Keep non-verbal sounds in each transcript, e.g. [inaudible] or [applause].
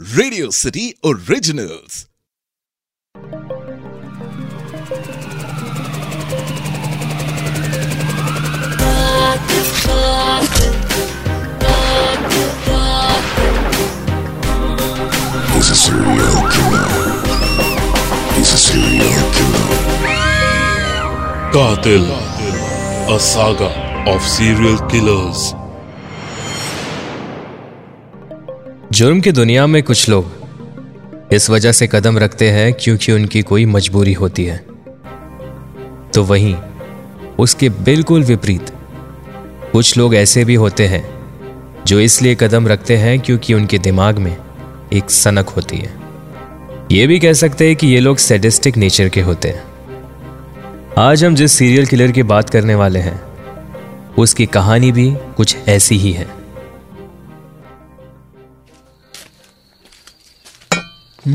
Radio City originals He's a serial killer. He's a serial killer. Qatil, a saga of serial killers. जुर्म की दुनिया में कुछ लोग इस वजह से कदम रखते हैं क्योंकि उनकी कोई मजबूरी होती है। तो वहीं उसके बिल्कुल विपरीत कुछ लोग ऐसे भी होते हैं जो इसलिए कदम रखते हैं क्योंकि उनके दिमाग में एक सनक होती है। ये भी कह सकते हैं कि ये लोग सैडिस्टिक नेचर के होते हैं। आज हम जिस सीरियल किलर की बात करने वाले हैं, उसकी कहानी भी कुछ ऐसी ही है। क्या?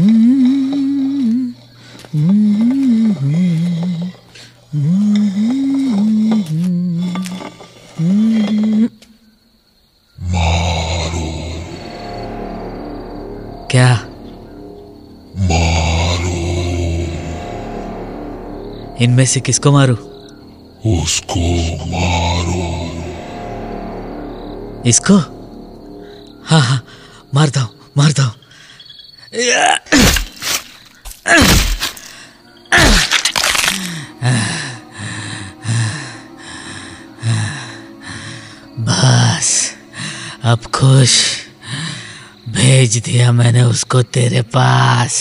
इनमें से किसको मारू? उसको मारो। इसको? हाँ हाँ मार दो मार दो बस अब खुश। भेज दिया मैंने उसको तेरे पास।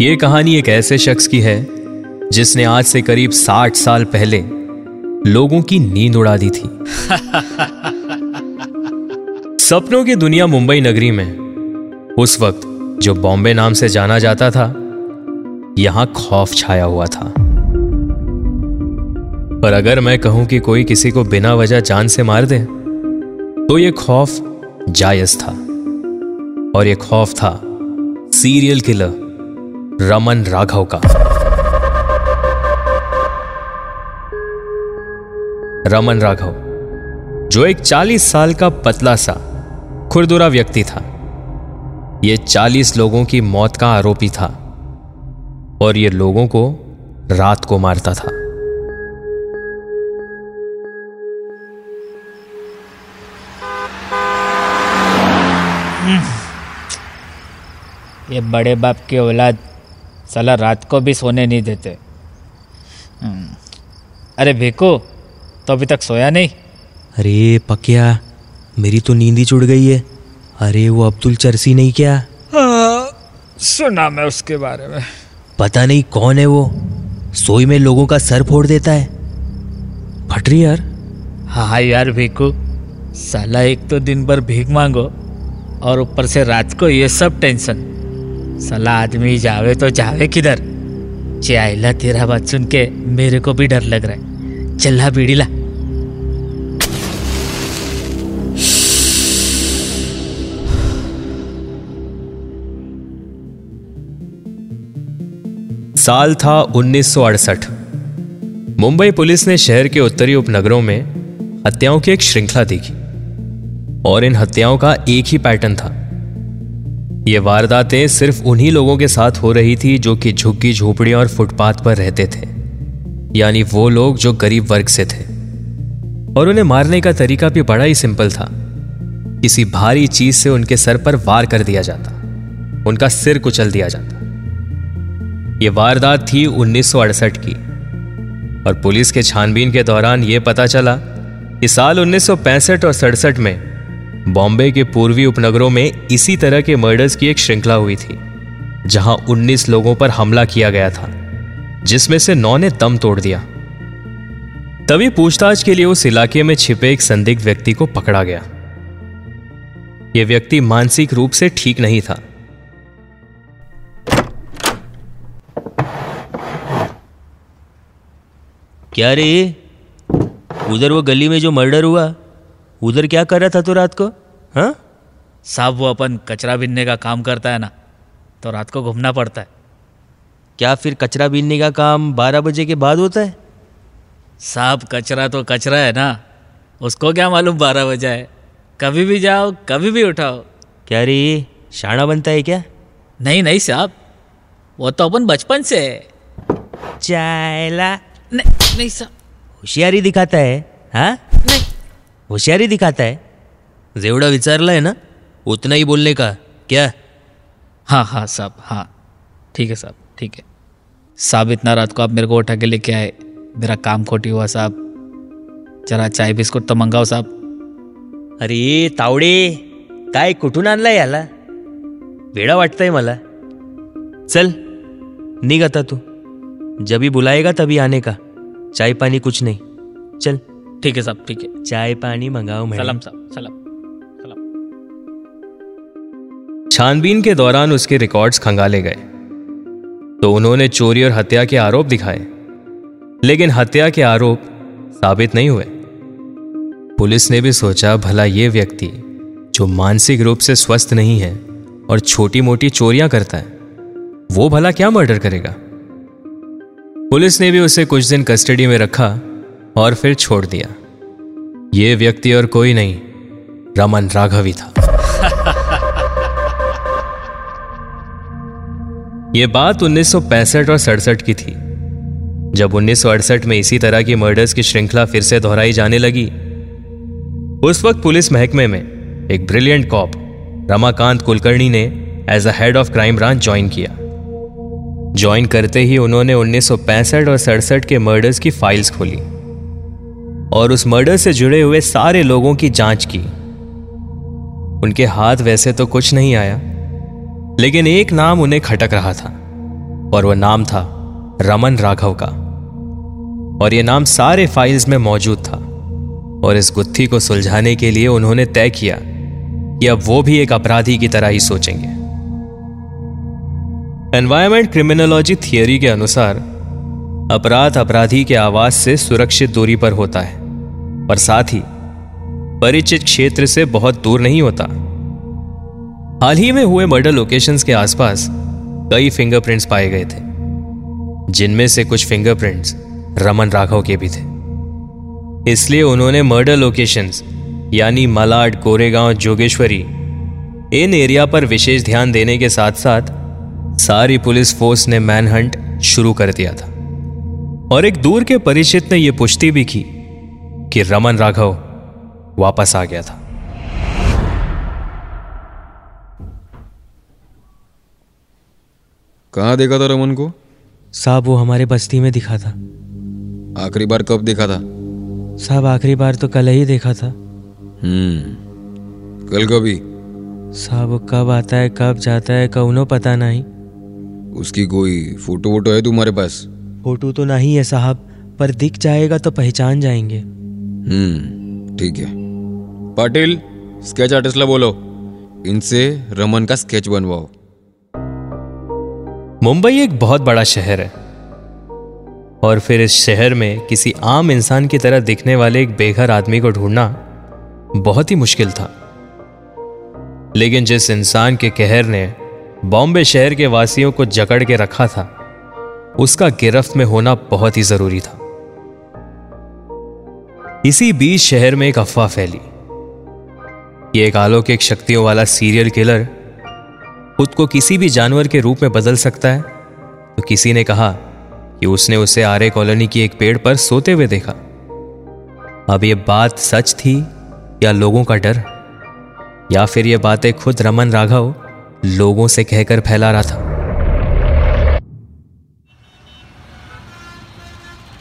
ये कहानी एक ऐसे शख्स की है जिसने आज से करीब साठ साल पहले लोगों की नींद उड़ा दी थी। [laughs] सपनों की दुनिया मुंबई नगरी में उस वक्त जो बॉम्बे नाम से जाना जाता था यहाँ खौफ छाया हुआ था। पर अगर मैं कहूँ कि कोई किसी को बिना वजह जान से मार दे तो यह खौफ जायज़ था। और यह खौफ था सीरियल किलर। रमन राघव का। रमन राघव, जो एक 40 साल का पतला सा, खुरदुरा व्यक्ति था। यह 40 लोगों की मौत का आरोपी था और यह लोगों को रात को मारता था। ये बड़े बाप की औलाद साला रात को भी सोने नहीं देते। हम्म। अरे भेको तो अभी तक सोया नहीं? अरे पकिया मेरी तो नींद ही छुड़ गई है। अरे वो अब्दुल चरसी नहीं क्या? सुना मैं उसके बारे में। पता नहीं कौन है वो। सोई में लोगों का सर फोड़ देता है। फट रही यार। हाँ यार भेको साला एक तो दिन भर भीख मांगो और ऊपर से रात को ये सब टेंशन। साला आदमी जावे तो जावे किधर? चाइला तेरा बात सुन के मेरे को भी डर लग रहा है। चल्ला बीड़ी ला। साल था 1968 मुंबई पुलिस ने शहर के उत्तरी उपनगरों में हत्याओं की एक श्रृंखला देखी। और इन हत्याओं का एक ही पैटर्न था। ये वारदातें सिर्फ़ उन्हीं लोगों के साथ हो रही थी जो कि झुग्गी झोपड़ियों और फुटपाथ पर रहते थे, यानी वो लोग जो गरीब वर्ग से थे। और उन्हें मारने का तरीका भी बड़ा ही सिंपल था। किसी भारी चीज़ से उनके सर पर वार कर दिया जाता, उनका सिर कुचल दिया जाता। यह वारदात थी 1968 की, और पुलिस के छानबीन के दौरान यह पता चला कि साल 1965 और सड़सठ में बॉम्बे के पूर्वी उपनगरों में इसी तरह के मर्डर्स की एक श्रृंखला हुई थी, जहाँ 19 लोगों पर हमला किया गया था, जिसमें से नौ ने दम तोड़ दिया। तभी पूछताछ के लिए उस इलाके में छिपे एक संदिग्ध व्यक्ति को पकड़ा गया। यह व्यक्ति मानसिक रूप से ठीक नहीं था। क्या रे? उधर वो गली में जो मर्डर हुआ? उधर क्या कर रहा था तू रात को? हाँ? साहब वो अपन कचरा बीनने का काम करता है ना तो रात को घूमना पड़ता है। क्या फिर कचरा बीनने का काम बारह बजे के बाद होता है? साहब कचरा तो कचरा है ना उसको क्या मालूम बारह बजा है कभी भी जाओ कभी भी उठाओ। क्या रे शाना बनता है क्या? नहीं नहीं साहब वो तो अपन बचपन से है। चायला। नहीं नहीं साहब। होशियारी दिखाता है हाँ? नहीं। होशियारी दिखाता है। जेवढा विचारला है ना उतना ही बोलने का? क्या? हाँ हाँ साहब हाँ। ठीक है साहब ठीक है। साहब इतना रात को आप मेरे को उठा के लेके आए। मेरा काम खोटी हुआ साहब। जरा चाय बिस्कुट तो मंगाओ साहब। अरे तावडे काय कुठून आणलाय याला वेडा वाटतंय मला। चल निघ आता तू। जभी बुलाएगा तभी आने का। चाय पानी कुछ नहीं। चल। ठीक है साहब ठीक है। चाय पानी मंगाओ मैं सलाम साहब सलाम सलाम। छानबीन के दौरान उसके रिकॉर्ड्स खंगाले गए। तो उन्होंने चोरी और हत्या के आरोप दिखाए। लेकिन हत्या के आरोप साबित नहीं हुए। पुलिस ने भी सोचा भला ये व्यक्ति जो मानसिक रूप से स्वस्थ नहीं है और छोटी मोटी चोरियाँ करता है वो भला क्या मर्डर करेगा? पुलिस ने भी उसे कुछ दिन कस्टडी में रखा और फिर छोड़ दिया। ये व्यक्ति और कोई नहीं, रमन राघवी था। [laughs] ये बात 1965 और सड़सठ की थी। जब 1968 में इसी तरह की मर्डर्स की श्रृंखला फिर से दोहराई जाने लगी, उस वक्त पुलिस महकमे में एक ब्रिलियंट कॉप रमाकांत कुलकर्णी ने as a head of crime branch join किया। ज्वाइन करते ही उन्होंने 1965 और सड़सठ के मर्डर्स की फाइल्स खोली। और उस मर्डर से जुड़े हुए सारे लोगों की जाँच की। उनके हाथ वैसे तो कुछ नहीं आया, लेकिन एक नाम उन्हें खटक रहा था, और वह नाम था रमन राघव का। और यह नाम सारे फाइल्स में मौजूद था, और इस गुत्थी को सुलझाने के लिए उन्होंने तय किया कि अब वो भी एक अपराधी की तरह ही सोचेंगे। एनवायरमेंट क्रिमिनोलॉजी थियरी के अनुसार अपराध अपराधी के आवास से सुरक्षित दूरी पर होता है और साथ ही परिचित क्षेत्र से बहुत दूर नहीं होता। हाल ही में हुए मर्डर लोकेशंस के आसपास कई फिंगरप्रिंट्स पाए गए थे, जिनमें से कुछ फिंगरप्रिंट्स रमन राघव के भी थे। इसलिए उन्होंने मर्डर लोकेशंस यानी मलाड, कोरेगांव, जोगेश्वरी, इन एरिया पर विशेष ध्यान देने के साथ साथ सारी पुलिस फोर्स ने मैनहंट शुरू कर दिया था। और एक दूर के परिचित ने यह पुष्टि भी की कि रमन राघव वापस आ गया था। कहाँ देखा था रमन को? साहब वो हमारे बस्ती में दिखा था। आखिरी बार कब देखा था? साहब आखिरी बार तो कल ही देखा था। हम्म कल कभी? साहब कब आता है कब जाता है कौनो पता नहीं। उसकी कोई फ़ोटो वोटो है तुम्हारे पास? फ़ोटो तो नहीं है साहब पर दिख जाएगा तो पहचान जाएँगे। हम्म ठीक है। पाटिल स्केच आर्टिस्टला बोलो। इनसे रमन का स्केच बनवाओ। मुंबई एक बहुत बड़ा शहर है। और फिर इस शहर में किसी आम इंसान की तरह दिखने वाले एक बेघर आदमी को ढूंढना बहुत ही मुश्किल था। लेकिन जिस इंसान के कहर ने बॉम्बे शहर के वासियों को जकड़ के रखा था उसका गिरफ्त में होना बहुत ही ज़रूरी था। इसी बीच शहर में एक अफवाह फैली। कि एक अलौकिक शक्तियों वाला सीरियल किलर खुद को किसी भी जानवर के रूप में बदल सकता है। तो किसी ने कहा कि उसने उसे आर्य कॉलोनी की एक पेड़ पर सोते हुए देखा। अब यह बात सच थी या लोगों का डर? या फिर यह बातें खुद रमन राघव लोगों से कहकर फैला रहा था?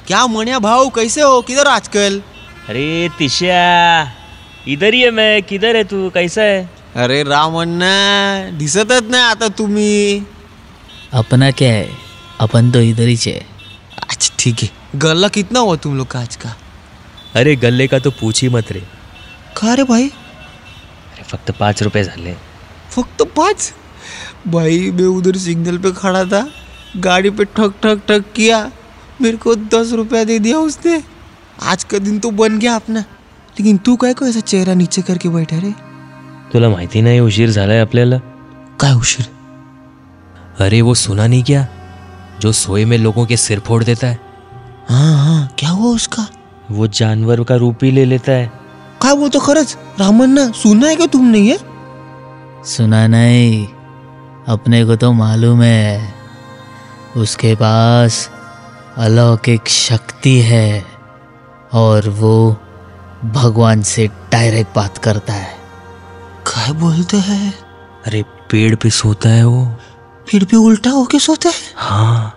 क्या मनिया भाऊ कैसे हो? किधर आजकल? अरे तिश्या इधर ही है मैं किधर है तू? कैसा है? अरे रामण्णा दिसतच नाही आता तुम्ही. अपना क्या है? अपन तो इधर ही है अच्छा ठीक है. गल्ला कितना हुआ तुम लोग का आज का? अरे गल्ले का तो पूछ ही मत रे। का रे भाई? अरे फक्त पाच रुपये झाले। फक्त पाँच? भाई मैं उधर सिग्नल पे खड़ा था गाड़ी पे ठक ठक ठक किया। मेरे को दस रुपया दे दिया उसने। आज का दिन तो बन गया अपना। लेकिन तू काय को ऐसा चेहरा नीचे करके बैठा रे? तुला माहिती नाही उशीर झालाय आपल्याला? काय उशीर? अरे वो सुना नहीं क्या? जो सोए में लोगों के सिर फोड़ देता है। हाँ हाँ क्या हुआ उसका? वो जानवर का रूप ही ले लेता है। काय बोलतो खरंच रामन्ना सुना है क्या तुमने ये? सुना नहीं। अपने को तो मालूम है। उसके पास अलौकिक शक्ति है और वो भगवान से डायरेक्ट बात करता है। काय बोलते हैं? अरे पेड़ पे सोता है वो। फिर भी उल्टा होके सोता है? हाँ।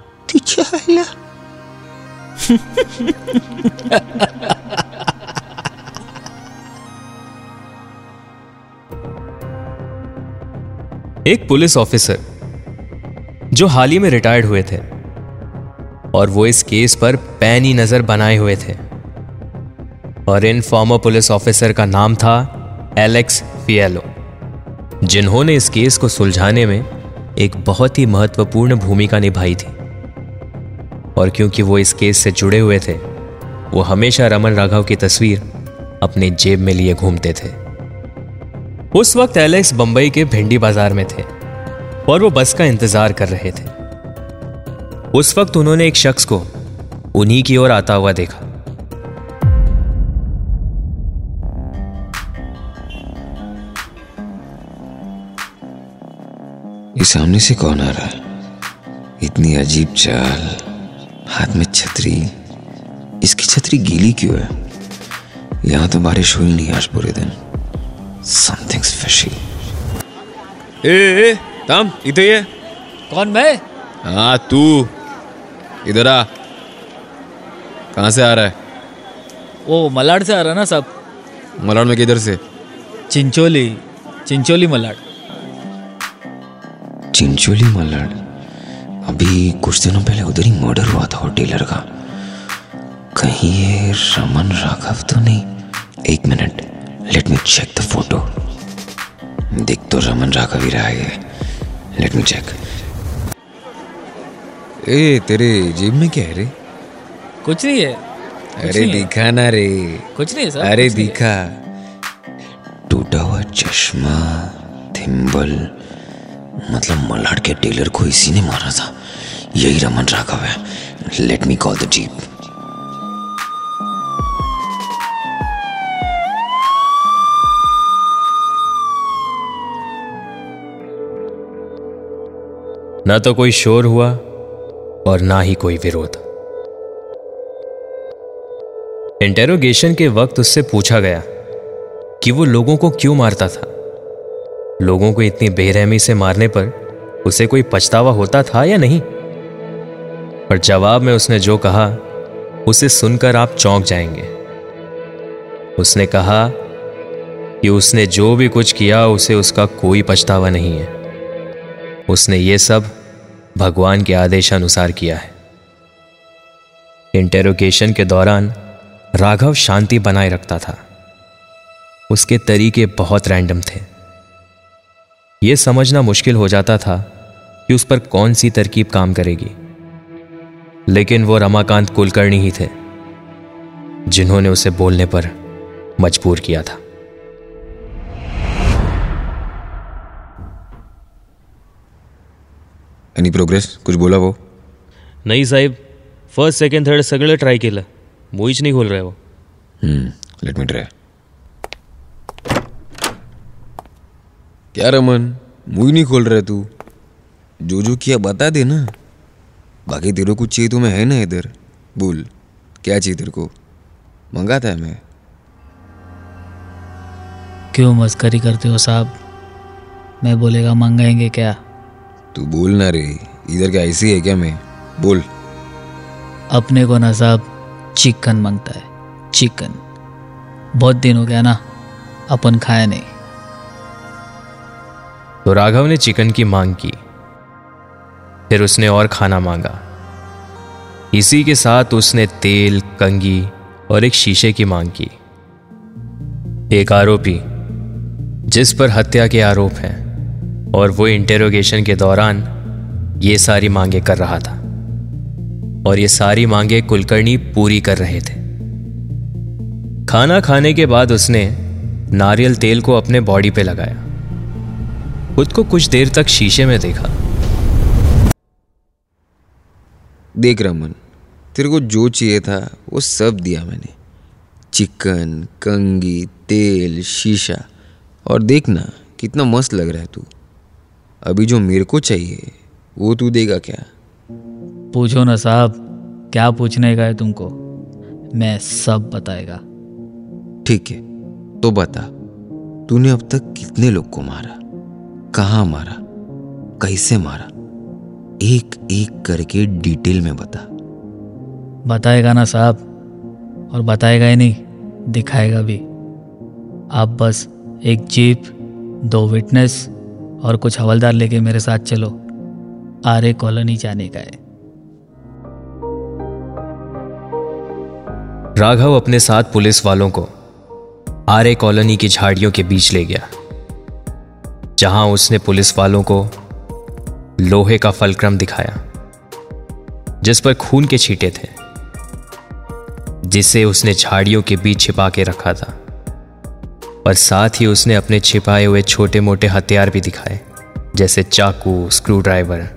एक पुलिस ऑफिसर जो हाल ही में रिटायर्ड हुए थे। और वो इस केस पर पैनी नज़र बनाए हुए थे। और इन फॉर्मर पुलिस ऑफिसर का नाम था एलेक्स फिएलो जिन्होंने इस केस को सुलझाने में एक बहुत ही महत्वपूर्ण भूमिका निभाई थी। और क्योंकि वो इस केस से जुड़े हुए थे, वो हमेशा रमन राघव की तस्वीर अपने जेब में लिए घूमते थे। उस वक्त एलेक्स बंबई के भिंडी बाज़ार में थे और वो बस का इंतज़ार कर रहे थे। उस वक्त उन्होंने एक शख्स को उन्हीं की ओर आता हुआ देखा। ये सामने से कौन आ रहा है? इतनी अजीब चाल हाथ में छतरी। इसकी छतरी गीली क्यों है? यहाँ तो बारिश हुई नहीं आज पूरे दिन। समथिंग स्पेशल ए ए ताम इधर ये। कौन मैं? हाँ तू। इधर आ। कहाँ से आ रहा है? वो मलाड से आ रहा है ना साहब। मलाड में किधर से? चिंचोली चिंचोली मलाड। चिंचोली मलाड? अभी कुछ दिनों पहले उधर ही मर्डर हुआ था और टेलर का। कहीं ये रमन राघव तो नहीं? एक minute let me check the photo देख तो रमन राघव ही रहा है। लेट मी चेक ए तेरे जेब में क्या है रे? कुछ नहीं है। कुछ अरे नहीं दिखा ना रे। कुछ नहीं सर अरे दिखा। टूटा हुआ चश्मा थिम्बल मतलब मलाड के टेलर को इसी ने मारा था। यही रमन राघव है। Let me call the jeep ना तो कोई शोर हुआ और ना ही कोई विरोध। इंटेरोगेशन के वक्त उससे पूछा गया कि वो लोगों को क्यों मारता था। लोगों को इतनी बेरहमी से मारने पर उसे कोई पछतावा होता था या नहीं? पर जवाब में उसने जो कहा, उसे सुनकर आप चौंक जाएँगे। उसने कहा कि उसने जो भी कुछ किया, उसे उसका कोई पछतावा नहीं है। उसने ये सब भगवान के आदेशानुसार किया है। इंटेरोगेशन के दौरान राघव शांति बनाए रखता था। उसके तरीके बहुत रैंडम थे। यह समझना मुश्किल हो जाता था कि उस पर कौन सी तरकीब काम करेगी। लेकिन वो रमाकांत कुलकर्णी ही थे, जिन्होंने उसे बोलने पर मजबूर किया था। एनी प्रोग्रेस कुछ बोला वो? नाही साहेब फ़र्स्ट सेकंड थर्ड सगळं ट्राय केलं मुळीच नाही खोल रहा है वो। हम्म लेट मी ट्राई क्या रमन मुई नहीं खोल रहा है तू? जो जो किया बता दे ना। बाकी तेरे को कुछ चाहिए तो मैं है ना इधर। बोल क्या चाहिए तेरे को? मंगाता है मैं। क्यों मस्करी करते हो साहब? मैं बोलेगा मंगाएँगे क्या? तू बोल ना रे। इधर क्या ऐसी है क्या मैं? बोल। अपने को ना साहब चिकन माँगता है। चिकन। बहुत दिन हो गया ना अपन खाया नहीं। तो राघव ने चिकन की मांग की। फिर उसने और खाना मांगा। इसी के साथ उसने तेल कंगी और एक शीशे की मांग की। एक आरोपी जिस पर हत्या के आरोप हैं। और वो इंटेरोगेशन के दौरान ये सारी मांगे कर रहा था। और ये सारी मांगे कुलकर्णी पूरी कर रहे थे। खाना खाने के बाद उसने नारियल तेल को अपने बॉडी पे लगाया। खुद को कुछ देर तक शीशे में देखा। देख रमन, तेरे को जो चाहिए था, वो सब दिया मैंने। चिकन, कंगी, तेल, शीशा। और देखना कितना मस्त लग रहा है तू। अभी जो मेरे को चाहिए वो तू देगा क्या? पूछो ना साहब क्या पूछने का है तुमको? मैं सब बताएगा। ठीक है तो बता तूने अब तक कितने लोग को मारा? कहाँ मारा? कैसे मारा? एक एक करके डिटेल में बता। बताएगा ना साहब और बताएगा ही नहीं दिखाएगा भी। आप बस एक जीप दो विटनेस और कुछ हवलदार लेके मेरे साथ चलो। आरे कॉलोनी जाने का है। राघव अपने साथ पुलिस वालों को आरे कॉलोनी की झाड़ियों के बीच ले गया, जहाँ उसने पुलिस वालों को लोहे का फलक्रम दिखाया, जिस पर खून के छींटे थे, जिसे उसने झाड़ियों के बीच छिपा के रखा था। और साथ ही उसने अपने छिपाए हुए छोटे मोटे हथियार भी दिखाए, जैसे चाकू स्क्रू ड्राइवर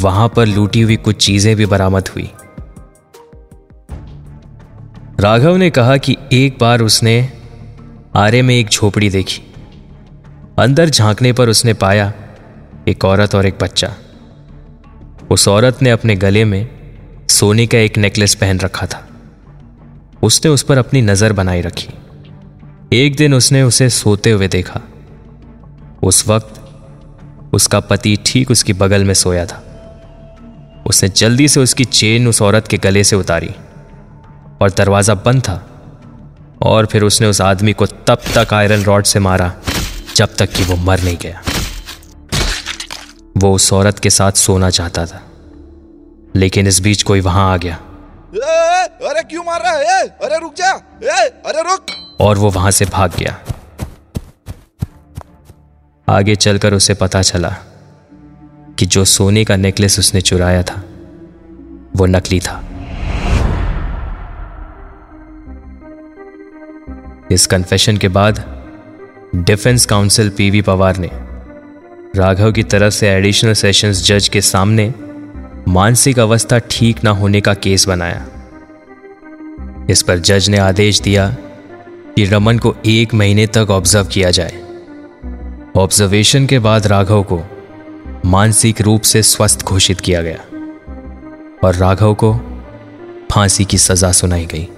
वहाँ पर लूटी हुई कुछ चीज़ें भी बरामद हुई। राघव ने कहा कि एक बार उसने आरे में एक झोपड़ी देखी। अंदर झांकने पर उसने पाया एक औरत और एक बच्चा। उस औरत ने अपने गले में सोने का एक नेकलेस पहन रखा था। उसने उस पर अपनी नज़र बनाई रखी। एक दिन उसने उसे सोते हुए देखा। उस वक्त उसका पति ठीक उसकी बगल में सोया था। उसने जल्दी से उसकी चेन उस औरत के गले से उतारी और दरवाज़ा बंद था और फिर उसने उस आदमी को तब तक आयरन रॉड से मारा जब तक कि वो मर नहीं गया। वो उस औरत के साथ सोना चाहता था लेकिन इस बीच कोई वहाँ आ गया। ए, अरे क्यों मार रहा है? अरे रुक जा। ए, अरे रुक। और वो वहाँ से भाग गया। आगे चलकर उसे पता चला कि जो सोने का नेकलेस उसने चुराया था, वो नकली था। इस कन्फेशन के बाद डिफेंस काउंसिल पीवी पवार ने राघव की तरफ़ से एडिशनल सेशंस जज के सामने मानसिक अवस्था ठीक ना होने का केस बनाया। इस पर जज ने आदेश दिया कि रमन को एक महीने तक ऑब्ज़र्व किया जाए। ऑब्जर्वेशन के बाद राघव को मानसिक रूप से स्वस्थ घोषित किया गया। और राघव को फांसी की सजा सुनाई गई।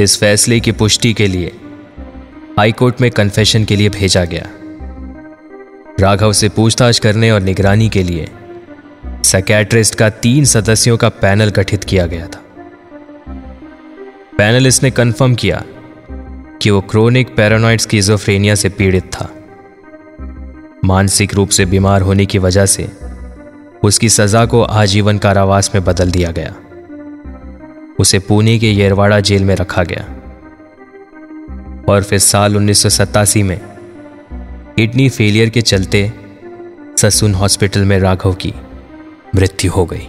इस फैसले की पुष्टि के लिए हाईकोर्ट में कन्फेशन के लिए भेजा गया। राघव से पूछताछ करने और निगरानी के लिए सैकेट्रिस्ट का तीन सदस्यों का पैनल गठित किया गया था। पैनलिस्ट ने कंफर्म किया कि वो क्रोनिक पैरानॉइड स्किजोफ्रेनिया से पीड़ित था। मानसिक रूप से बीमार होने की वजह से उसकी सजा को आजीवन कारावास में बदल दिया गया। उसे पुणे के येरवाड़ा जेल में रखा गया। और फिर साल उन्नीस सौ सतासी में किडनी फेलियर के चलते ससुन हॉस्पिटल में राघव की मृत्यु हो गई।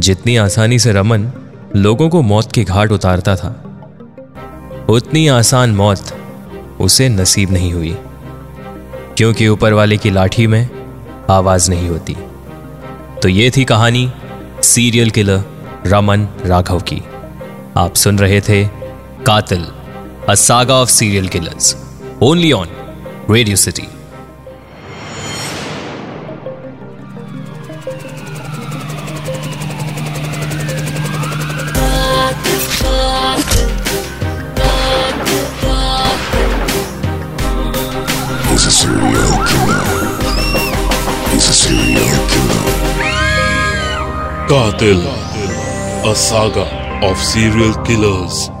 जितनी आसानी से रमन लोगों को मौत की घाट उतारता था। उतनी आसान मौत उसे नसीब नहीं हुई, क्योंकि ऊपर वाले की लाठी में आवाज़ नहीं होती। तो ये थी कहानी सीरियल किलर रमन राघव की। आप सुन रहे थे Qatil, a saga of serial killers, only on radio city. Qatil, a saga of serial killers.